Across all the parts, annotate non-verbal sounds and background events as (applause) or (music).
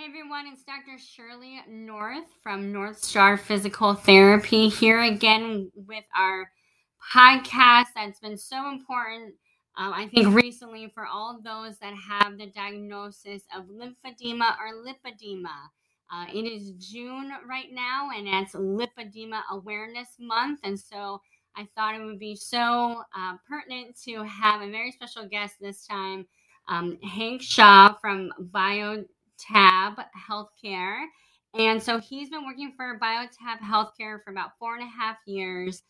Hey everyone, it's Dr. Shirley North from North Star Physical Therapy here again with our podcast that's been so important, um, I think, recently for all those that have the diagnosis of lymphedema or lipedema. Uh, it is June right now, and it's Lipedema Awareness Month, and so I thought it would be so uh, pertinent to have a very special guest this time, um, Hank Shaw from Bio Tab Healthcare. And so he's been working for BioTab Healthcare for about four and a half years.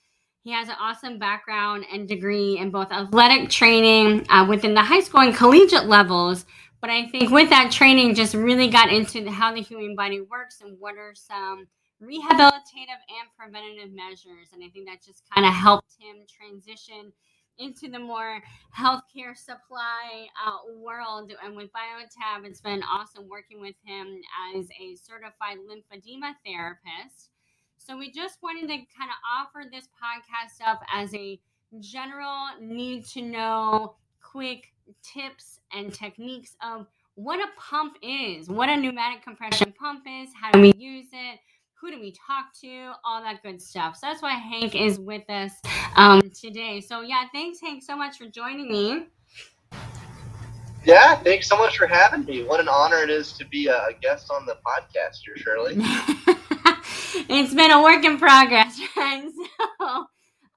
He has an awesome background and degree in both athletic training uh, within the high school and collegiate levels. But I think with that training, just really got into the, how the human body works and what are some rehabilitative and preventative measures. And I think that just kind of helped him transition into the more healthcare supply uh, world. And with BioTab, it's been awesome working with him as a certified lymphedema therapist. So we just wanted to kind of offer this podcast up as a general need to know quick tips and techniques of what a pump is, what a pneumatic compression pump is, how do we use it, who do we talk to, all that good stuff. So that's why Hank is with us um, today. So yeah, thanks Hank so much for joining me. Yeah, thanks so much for having me. What an honor it is to be a guest on the podcast here, Shirley. (laughs) it's been a work in progress, (laughs) right? (laughs) So,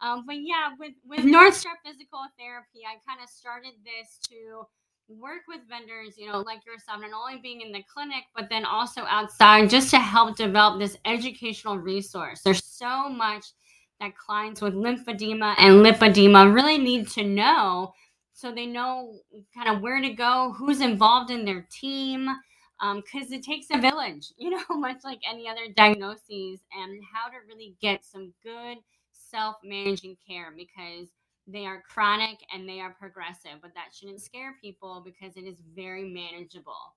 um, but yeah, with with North Star Physical Therapy, I kind of started this to work with vendors, you know, like yourself, not only being in the clinic, but then also outside just to help develop this educational resource. There's so much that clients with lymphedema and lipedema really need to know so they know kind of where to go, who's involved in their team, because um, it takes a village, (laughs) you know, much like any other diagnoses, and how to really get some good self managing care because they are chronic and they are progressive, but that shouldn't scare people because it is very manageable.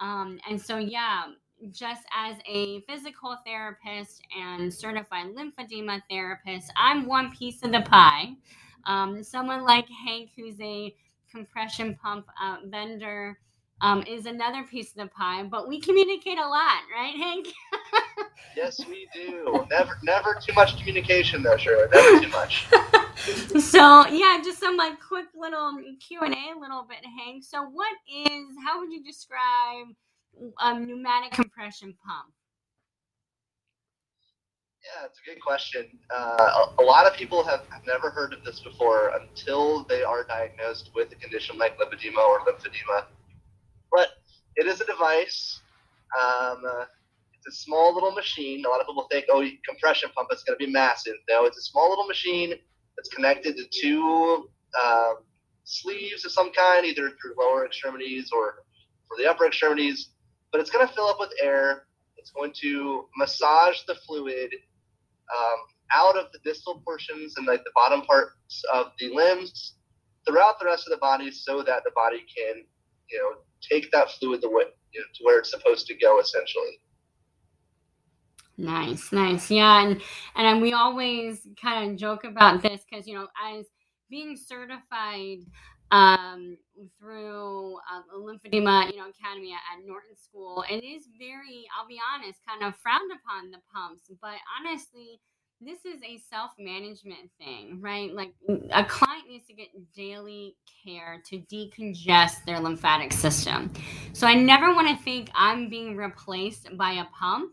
Um, and so, yeah, just as a physical therapist and certified lymphedema therapist, I'm one piece of the pie. Um, someone like Hank, who's a compression pump uh, vendor, um, is another piece of the pie. But we communicate a lot, right, Hank? (laughs) yes, we do. Never, never too much communication, though. Sure, never too much. (laughs) so yeah, just some like quick little Q and A, little bit, Hank. So what is? How would you describe a pneumatic compression pump? Yeah, it's a good question. Uh, a, a, lot of people have, never heard of this before until they are diagnosed with a condition like lipedema or lymphedema. But it is a device. Um, uh, it's a small little machine. A lot of people think, oh, compression pump is going to be massive. No, it's a small little machine that's connected to two um, sleeves of some kind, either through lower extremities or for the upper extremities. But it's going to fill up with air. It's going to massage the fluid um, out of the distal portions and like the bottom parts of the limbs throughout the rest of the body so that the body can, you know, take that fluid the way, you know, to where it's supposed to go essentially. Nice, nice. Yeah, and and we always kind of joke about this because you know, as being certified um, through uh, lymphedema, you know, academy at Norton School, it is very, I'll be honest, kind of frowned upon the pumps. But honestly, this is a self management thing, right? Like a client needs to get daily care to decongest their lymphatic system. So I never want to think I'm being replaced by a pump.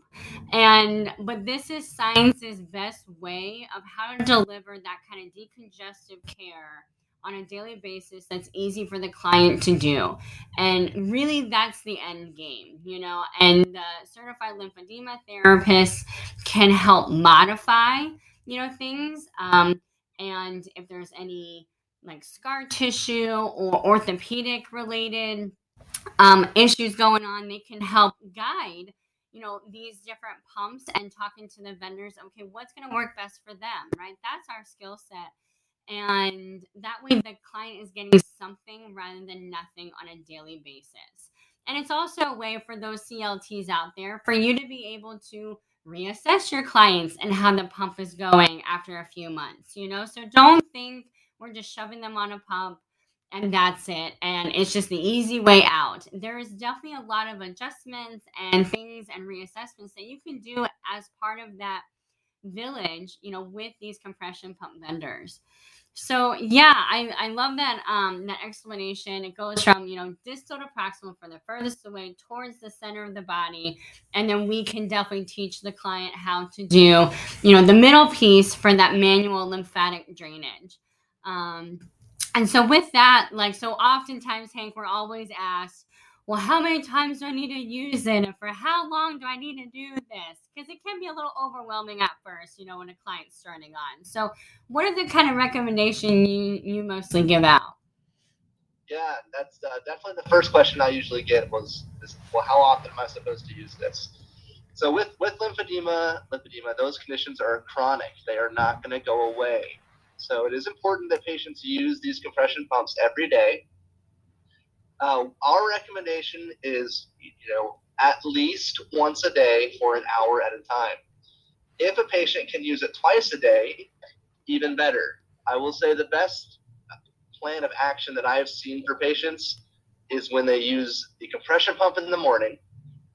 And but this is science's best way of how to deliver that kind of decongestive care on a daily basis that's easy for the client to do. And really, that's the end game, you know. And the certified lymphedema therapist can help modify, you know, things. Um, and if there's any like scar tissue or orthopedic related um, issues going on, they can help guide you know these different pumps and talking to the vendors okay what's going to work best for them right that's our skill set and that way the client is getting something rather than nothing on a daily basis. And it's also a way for those CLTs out there for you to be able to reassess your clients and how the pump is going after a few months, you know? So don't think we're just shoving them on a pump and that's it. And it's just the easy way out. There is definitely a lot of adjustments and things and reassessments that you can do as part of that village, you know, with these compression pump vendors. So yeah, I, I love that um that explanation. It goes from you know distal to proximal for the furthest away towards the center of the body, and then we can definitely teach the client how to do you know the middle piece for that manual lymphatic drainage. Um, and so with that, like so oftentimes, Hank, we're always asked, well, how many times do I need to use it? And for how long do I need to do this? Because it can be a little overwhelming at first, you know, when a client's starting on. So what are the kind of recommendation you, you mostly give out? Yeah, that's uh, definitely the first question I usually get was, is, well, how often am I supposed to use this? So with, with lymphedema, lymphedema, those conditions are chronic. They are not going to go away. So it is important that patients use these compression pumps every day. Uh, our recommendation is, you know, at least once a day for an hour at a time. If a patient can use it twice a day, even better. I will say the best plan of action that I have seen for patients is when they use the compression pump in the morning,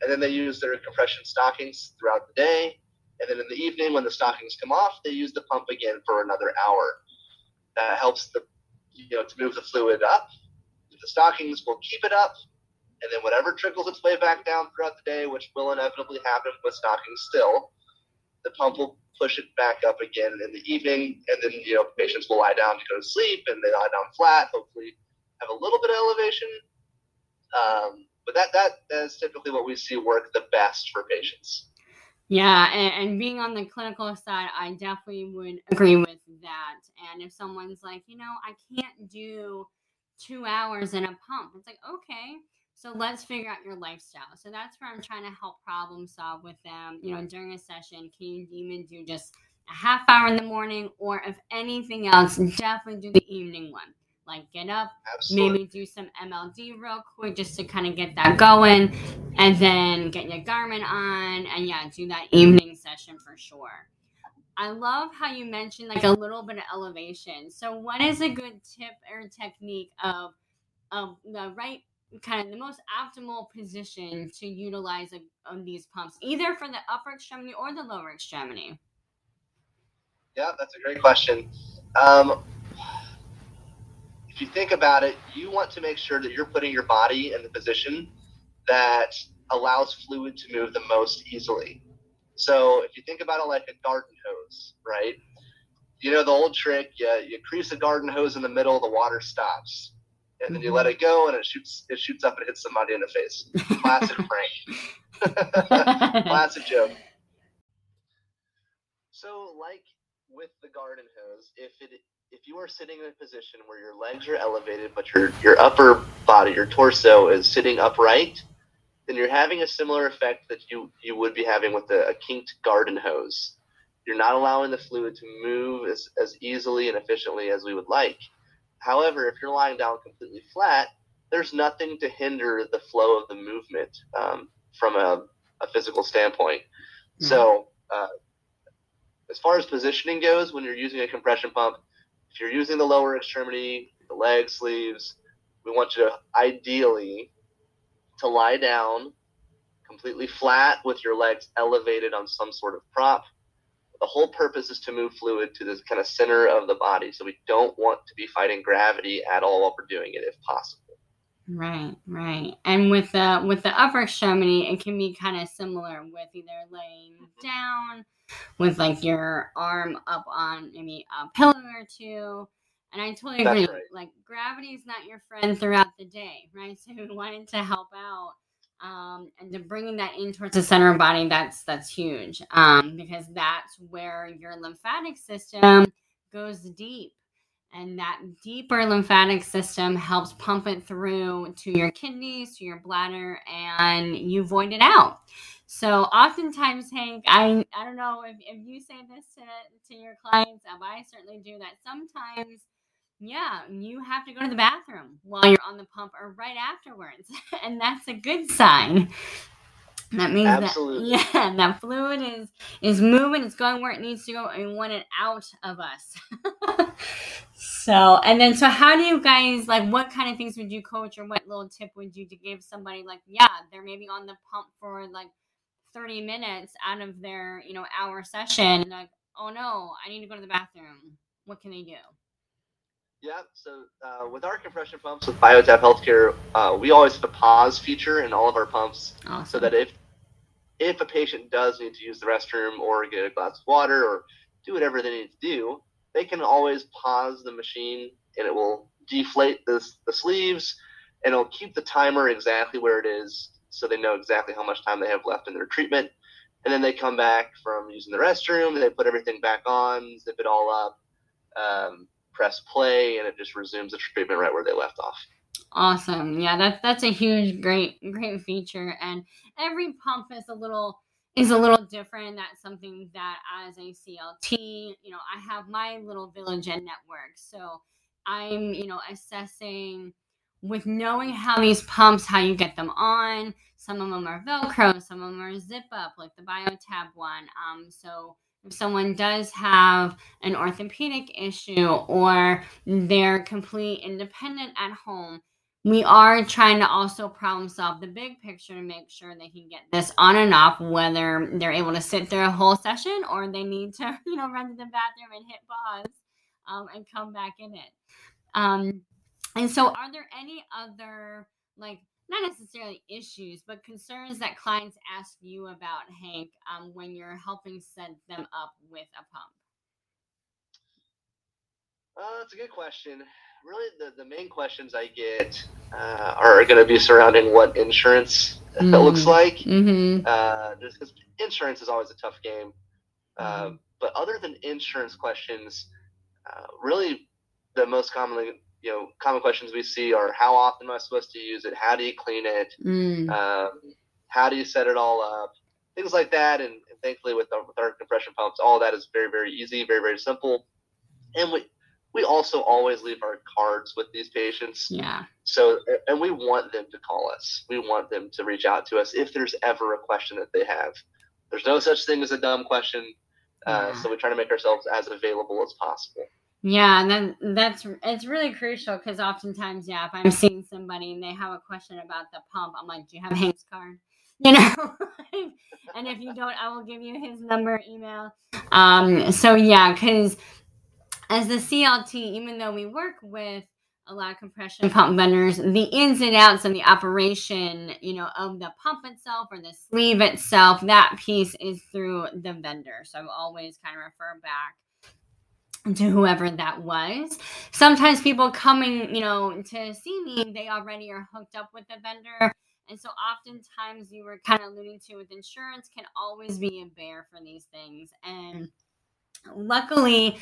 and then they use their compression stockings throughout the day, and then in the evening, when the stockings come off, they use the pump again for another hour. That helps the you know to move the fluid up. The stockings will keep it up, and then whatever trickles its way back down throughout the day, which will inevitably happen with stockings still, the pump will push it back up again in the evening, and then you know patients will lie down to go to sleep, and they lie down flat, hopefully have a little bit of elevation. Um, but that that is typically what we see work the best for patients. Yeah, and, and, being on the clinical side, I definitely would agree with that. And if someone's like, you know, I can't do two hours in a pump, it's like, okay, so let's figure out your lifestyle. So that's where I'm trying to help problem solve with them. You know, during a session, can you even do just a half hour in the morning, or if anything else, definitely do the evening one like get up, Absolutely. maybe do some MLD real quick just to kind of get that going, and then get your garment on, and yeah, do that evening session for sure. I love how you mentioned like a little bit of elevation. So, what is a good tip or technique of the right kind of the most optimal position to utilize a, of these pumps, either for the upper extremity or the lower extremity? Yeah, that's a great question. Um, if you think about it, you want to make sure that you're putting your body in the position that allows fluid to move the most easily. So if you think about it like a garden hose, right? You know the old trick, you, you crease a garden hose in the middle, the water stops. And then you let it go and it shoots it shoots up and hits somebody in the face. Classic (laughs) prank. (laughs) Classic joke. So like with the garden hose, if it if you are sitting in a position where your legs are elevated, but your your upper body, your torso, is sitting upright, then you're having a similar effect that you you would be having with a, a kinked garden hose. You're not allowing the fluid to move as, as easily and efficiently as we would like. However, if you're lying down completely flat, there's nothing to hinder the flow of the movement um, from a, a, physical standpoint. Mm-hmm. So, uh, as far as positioning goes, when you're using a compression pump, if you're using the lower extremity, the leg sleeves, we want you to ideally to lie down completely flat with your legs elevated on some sort of prop. The whole purpose is to move fluid to this kind of center of the body. So we don't want to be fighting gravity at all while we're doing it if possible. Right, right. And with the with the upper extremity, it can be kind of similar with either laying mm-hmm. down with like your arm up on maybe a pillar or two. And I totally agree. Right. Like gravity is not your friend throughout the day, right? (laughs) So we wanted to help out um, and to bringing that in towards the center of body. That's that's huge um, because that's where your lymphatic system goes deep, and that deeper lymphatic system helps pump it through to your kidneys, to your bladder, and you void it out. So oftentimes, Hank, I I don't know if, if you say this to, to your clients, but I certainly do that sometimes. Yeah, you have to go to the bathroom while you're on the pump or right afterwards. (laughs) and that's a good sign. That means (laughs) Absolutely. that yeah, that fluid is is moving. It's going where it needs to go, and we want it out of us. (laughs) so, and then so how do you guys like? What kind of things would you coach, or what little tip would you to give somebody like? Yeah, they're maybe on the pump for like thirty minutes out of their you know hour session, and like, oh no, I need to go to the bathroom. What can they do? Yeah, so uh, with our compression pumps with BioTab Healthcare, uh, we always have a pause feature in all of our pumps, awesome. so that if if a patient does need to use the restroom or get a glass of water or do whatever they need to do, they can always pause the machine and it will deflate the, the sleeves and it'll keep the timer exactly where it is so they know exactly how much time they have left in their treatment. And then they come back from using the restroom, they put everything back on, zip it all up, um, press play, and it just resumes the treatment right where they left off. Awesome. Yeah, that's that's a huge, great, great feature. And every pump is a little is a little different. That's something that as a CLT, you know, I have my little village and network. So I'm, you know, assessing with knowing how these pumps, how you get them on. Some of them are Velcro, some of them are zip up, like the BioTab one. Um, so if someone does have an orthopedic issue or they're complete independent at home, we are trying to also problem solve the big picture to make sure they can get this on and off, whether they're able to sit through a whole session or they need to, (laughs) you know, run to the bathroom and hit pause um, and come back in it. Um, and so, are there any other, like, not necessarily issues, but concerns that clients ask you about, Hank, um, when you're helping set them up with a pump? Uh, that's a good question. Really, the, the main questions I get uh, are going to be surrounding what insurance mm. looks like. Mm-hmm. Uh, just because insurance is always a tough game. Uh, but other than insurance questions, uh, really the most commonly you know common questions we see are how often am I supposed to use it? How do you clean it? Mm. Um, how do you set it all up? Things like that. And, and thankfully, with our, with our compression pumps, all that is very very easy, very very simple. And we we also always leave our cards with these patients. Yeah. So, and we want them to call us. We want them to reach out to us if there's ever a question that they have. There's no such thing as a dumb question. Uh, yeah. So we try to make ourselves as available as possible. Yeah, that that's it's really crucial because oftentimes, yeah, if I'm seeing somebody and they have a question about the pump, I'm like, "Do you have Hank's card?" (laughs) You know, and if you don't, I will give you his number, email. Um, so yeah, because as the CLT, even though we work with a lot of compression pump vendors, the ins and outs and the operation, you know, of the pump itself or the sleeve itself, that piece is through the vendor. So I always kind of refer back to whoever that was. Sometimes people coming, you know, to see me, they already are hooked up with the vendor. And so oftentimes you were kind of alluding to with insurance can always be a bear for these things. And luckily,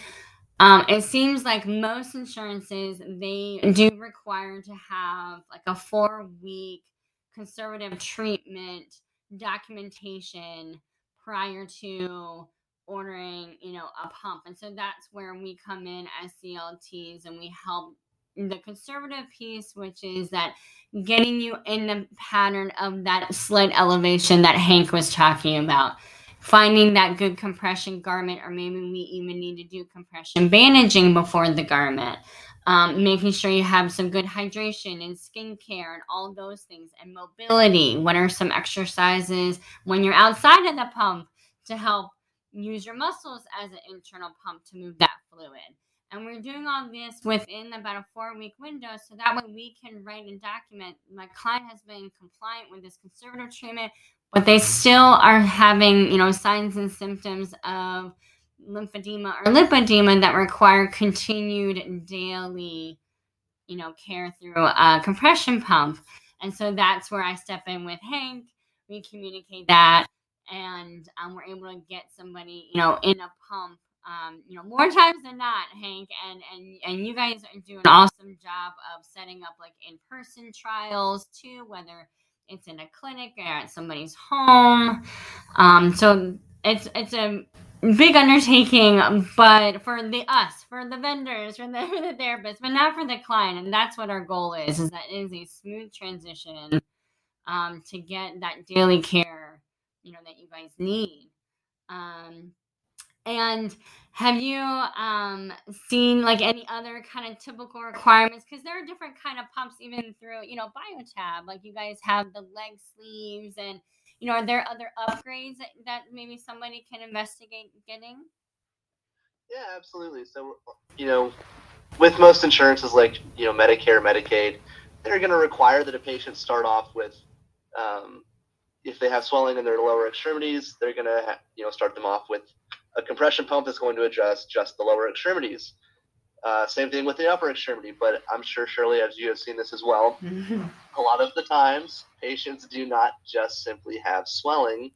um, it seems like most insurances they do require to have like a four week conservative treatment documentation prior to ordering, you know, a pump. And so that's where we come in as CLTs and we help the conservative piece, which is that getting you in the pattern of that sled elevation that Hank was talking about finding that good compression garment, or maybe we even need to do compression bandaging before the garment. Um, making sure you have some good hydration and skincare and all those things, and mobility. What are some exercises when you're outside of the pump to help use your muscles as an internal pump to move that fluid? And we're doing all this within about a four week window so that way we can write and document my client has been compliant with this conservative treatment but they still are having, you know, signs and symptoms of lymphedema or lipedema that require continued daily, you know, care through a compression pump. And so that's where I step in with Hank. We communicate that, and um, we're able to get somebody, you know, in a pump. Um, you know, more times than not, Hank, and and and you guys are doing an awesome job of setting up like in person trials too, whether it's in a clinic or at somebody's home. Um, so it's it's a big undertaking, but for the us, for the vendors, for the, (laughs) for the therapists, but not for the client. And that's what our goal is: is that it is a smooth transition um, to get that daily care, you know, that you guys need. Um, and have you um, seen like any other kind of typical requirements? Because there are different kind of pumps even through, you know, BioTab. Like you guys have the leg sleeves, and you know, are there other upgrades that, that maybe somebody can investigate getting? Yeah, absolutely. So, you know, with most insurances like you know Medicare, Medicaid, they're going to require that a patient start off with, um, if they have swelling in their lower extremities, they're going to you know start them off with a compression pump that's going to address just the lower extremities. Uh, same thing with the upper extremity, but I'm sure Shirley, as you have seen this as well, a lot of the times patients do not just simply have swelling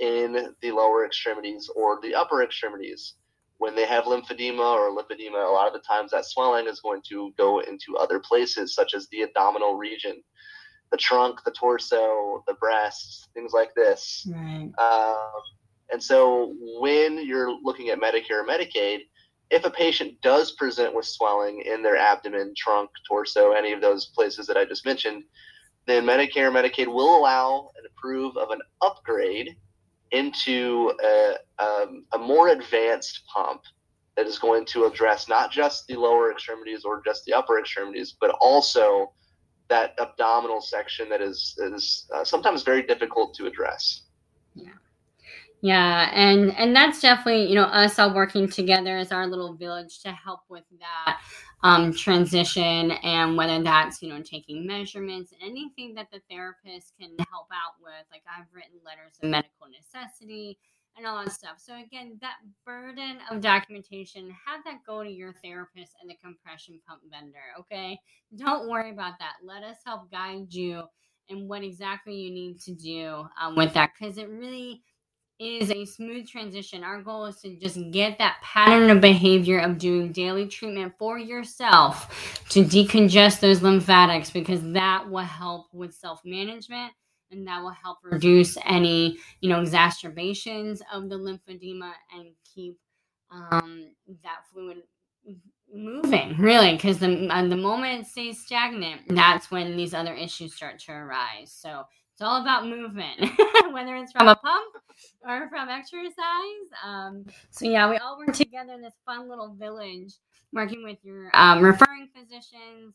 in the lower extremities or the upper extremities. When they have lymphedema or lipedema, a lot of the times that swelling is going to go into other places, such as the abdominal region, the trunk, the torso, the breasts, things like this. Right. Um, and so when you're looking at Medicare or Medicaid, if a patient does present with swelling in their abdomen, trunk, torso, any of those places that I just mentioned, then Medicare or Medicaid will allow and approve of an upgrade into a, um, a more advanced pump that is going to address not just the lower extremities or just the upper extremities, but also that abdominal section that is is uh, sometimes very difficult to address. Yeah. Yeah, and and that's definitely you know us all working together as our little village to help with that um, transition, and whether that's you know taking measurements, anything that the therapist can help out with. Like I've written letters of medical necessity and all that stuff. So again, that burden of documentation, have that go to your therapist and the compression pump vendor. Okay, don't worry about that. Let us help guide you and what exactly you need to do um, with that because it really is a smooth transition. Our goal is to just get that pattern of behavior of doing daily treatment for yourself to decongest those lymphatics because that will help with self management and that will help reduce any you know exacerbations of the lymphedema and keep um, that fluid moving really because the, uh, the moment it stays stagnant that's when these other issues start to arise so it's all about movement, (laughs) whether it's from a pump or from exercise. Um, so yeah, we all work together in this fun little village, working with your um, referring physicians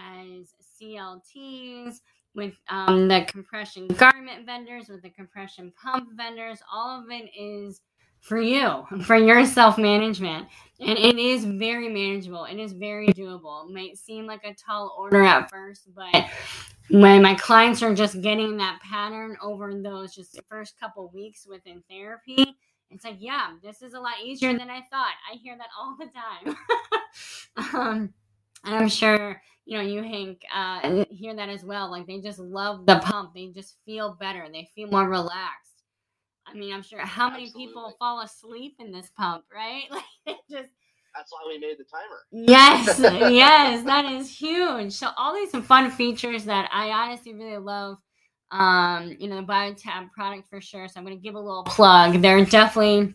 as CLTs, with um, the compression garment vendors, with the compression pump vendors. All of it is for you, for your self management. And it is very manageable. It is very doable. It might seem like a tall order at first, but when my clients are just getting that pattern over those just first couple weeks within therapy, it's like, yeah, this is a lot easier than I thought. I hear that all the time. (laughs) um, and I'm sure, you know, you Hank uh, hear that as well. Like they just love the pump. They just feel better. They feel more relaxed. I mean, I'm sure how many Absolutely. people fall asleep in this pump, right? (laughs) Like it just that's why we made the timer. Yes, (laughs) yes, that is huge. So all these fun features that I honestly really love. Um, you know, the BioTab product for sure. So I'm gonna give a little plug. There are definitely,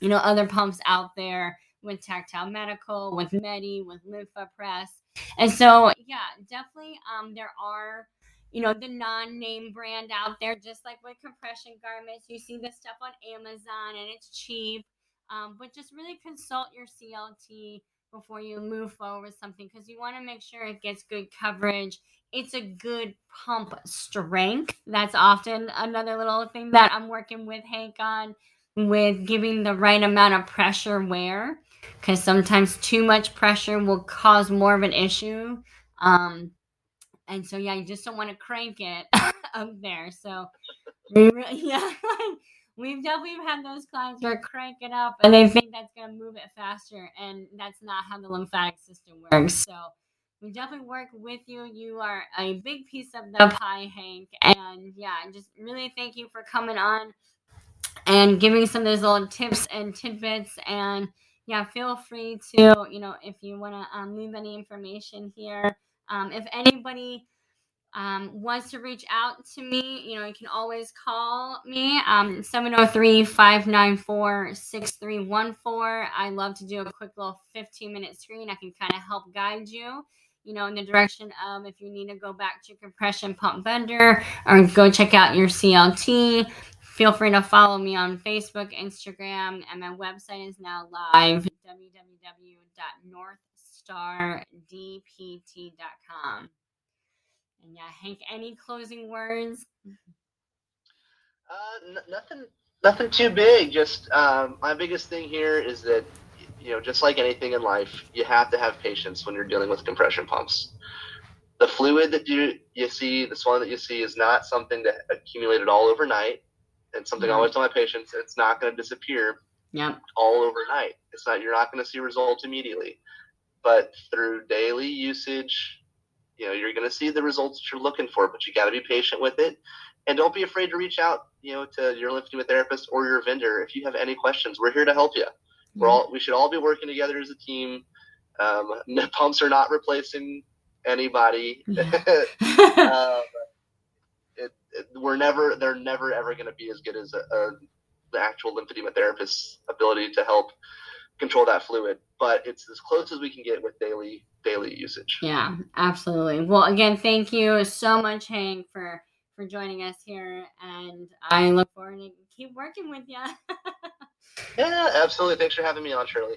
you know, other pumps out there with Tactile Medical, with Medi, with Lympha Press. And so yeah, definitely um there are you know, the non name brand out there, just like with compression garments. You see this stuff on Amazon and it's cheap. Um, but just really consult your CLT before you move forward with something because you want to make sure it gets good coverage. It's a good pump strength. That's often another little thing that I'm working with Hank on with giving the right amount of pressure wear because sometimes too much pressure will cause more of an issue. Um, and so yeah, you just don't want to crank it (laughs) up there. So (laughs) yeah, (laughs) we've definitely had those clients who are crank it up and they think that's gonna move it faster, and that's not how the lymphatic system works. So we definitely work with you. You are a big piece of the pie, Hank. And yeah, just really thank you for coming on and giving some of those little tips and tidbits. And yeah, feel free to, you know, if you want to um, leave any information here um, if anybody um, wants to reach out to me, you know, you can always call me, um, 703 594 6314. I love to do a quick little 15 minute screen. I can kind of help guide you. you know, in the direction of if you need to go back to compression pump vendor or go check out your CLT, feel free to follow me on Facebook, Instagram, and my website is now live www.northstardpt.com. And yeah, Hank, any closing words? Uh, n- nothing, nothing too big. Just um, my biggest thing here is that you know, just like anything in life, you have to have patience when you're dealing with compression pumps. The fluid that you you see, the swelling that you see, is not something that accumulated all overnight. And something I always tell my patients, it's not going to disappear Yep. all overnight. It's not you're not going to see results immediately, but through daily usage, you know you're going to see the results that you're looking for. But you got to be patient with it, and don't be afraid to reach out, you know, to your lymphedema therapist or your vendor if you have any questions. We're here to help you. We're all we should all be working together as a team. Um, (laughs) pumps are not replacing anybody. (laughs) um, it, it, we're never they're never ever going to be as good as a, a, the actual lymphedema therapist's ability to help control that fluid but it's as close as we can get with daily daily usage Yeah, absolutely. Well, again, thank you so much, Hank, for for joining us here, and I look forward to keep working with you. (laughs) yeah absolutely thanks for having me on shirley